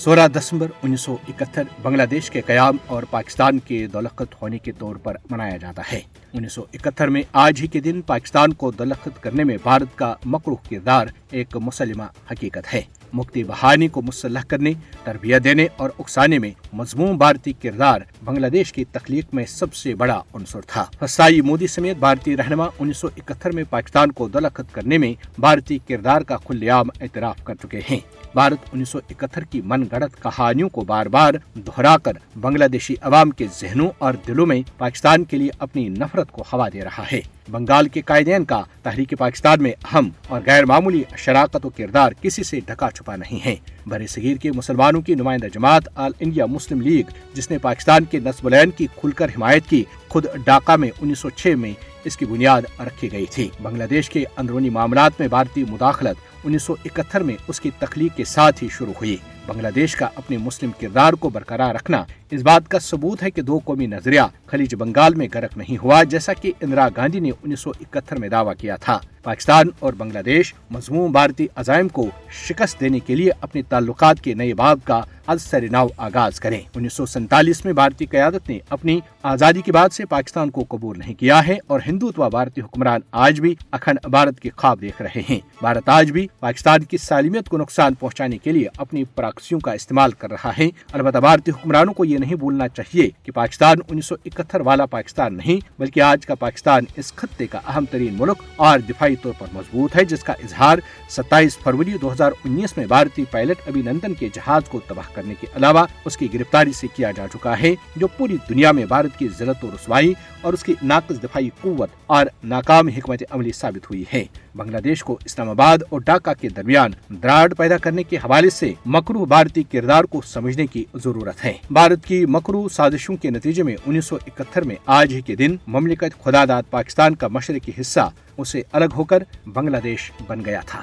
سولہ دسمبر انیس سو اکہتر بنگلہ دیش کے قیام اور پاکستان کے دولخت ہونے کے طور پر منایا جاتا ہے۔ انیس سو اکہتر میں آج ہی کے دن پاکستان کو دولخت کرنے میں بھارت کا مقروح کردار ایک مسلمہ حقیقت ہے۔ مکتی بہانی کو مسلح کرنے تربیت دینے اور اکسانے میں مضمون بھارتی کردار بنگلہ دیش کی تخلیق میں سب سے بڑا عنصر تھا۔ فسائی مودی سمیت بھارتی رہنما انیس سو اکہتر میں پاکستان کو دلخط کرنے میں بھارتی کردار کا کھلے عام اعتراف کر چکے ہیں۔ بھارت انیس سو اکہتر کی من گڑت کہانیوں کو بار بار دہرا کر بنگلہ دیشی عوام کے ذہنوں اور دلوں میں پاکستان کے لیے اپنی نفرت کو ہوا دے رہا ہے۔ بنگال کے قائدین کا تحریک پاکستان میں اہم اور غیر معمولی شراکت و کردار کسی سے ڈھکا چھپا نہیں ہے۔ بر صغیر کے مسلمانوں کی نمائندہ جماعت آل انڈیا مسلم لیگ، جس نے پاکستان کے نصب العین کی کھل کر حمایت کی خود ڈاکہ میں انیس سو چھ میں اس کی بنیاد رکھی گئی تھی۔ بنگلہ دیش کے اندرونی معاملات میں بھارتی مداخلت انیس سو اکہتر میں اس کی تخلیق کے ساتھ ہی شروع ہوئی۔ بنگلہ دیش کا اپنے مسلم کردار کو برقرار رکھنا اس بات کا ثبوت ہے کہ دو قومی نظریہ خلیج بنگال میں گرک نہیں ہوا، جیسا کہ اندرا گاندھی نے انیس سو اکہتر میں دعویٰ کیا تھا۔ پاکستان اور بنگلہ دیش مضمون بھارتی عزائم کو شکست دینے کے لیے اپنے تعلقات کے نئے باب کا نو آغاز کریں۔ انیس سو سینتالیس میں بھارتی قیادت نے اپنی آزادی کے بعد سے پاکستان کو قبول نہیں کیا ہے اور ہندوتوا بھارتی حکمران آج بھی اکھنڈ بھارت کی خواب دیکھ رہے ہیں۔ بھارت آج بھی پاکستان کی سالمیت کو نقصان پہنچانے کے لیے اپنی پراکسیوں کا استعمال کر رہا ہے۔ البتہ بھارتی حکمرانوں کو یہ نہیں بھولنا چاہیے کہ پاکستان انیس سو اکہتر والا پاکستان نہیں، بلکہ آج کا پاکستان اس خطے کا اہم ترین ملک اور دفاعی طور پر مضبوط ہے، جس کا اظہار ستائیس فروری دو ہزار انیس میں بھارتی پائلٹ ابھی نندن کے جہاز کو تباہ کرنے کے علاوہ اس کی گرفتاری سے کیا جا چکا ہے، جو پوری دنیا میں بھارت کی ضرورت و رسوائی اور اس کی ناقص دفاعی قوت اور ناکام حکمت عملی ثابت ہوئی ہے۔ بنگلہ دیش کو اسلام آباد اور ڈھاکہ کے درمیان دراڑ پیدا کرنے کے حوالے سے مکرو بھارتی کردار کو سمجھنے کی ضرورت ہے۔ بھارت کی مکرو سازشوں کے نتیجے میں انیس سو اکہتر میں آج ہی کے دن مملکت خدا داد پاکستان کا مشرقی حصہ اسے الگ ہو کر بنگلہ دیش بن گیا تھا۔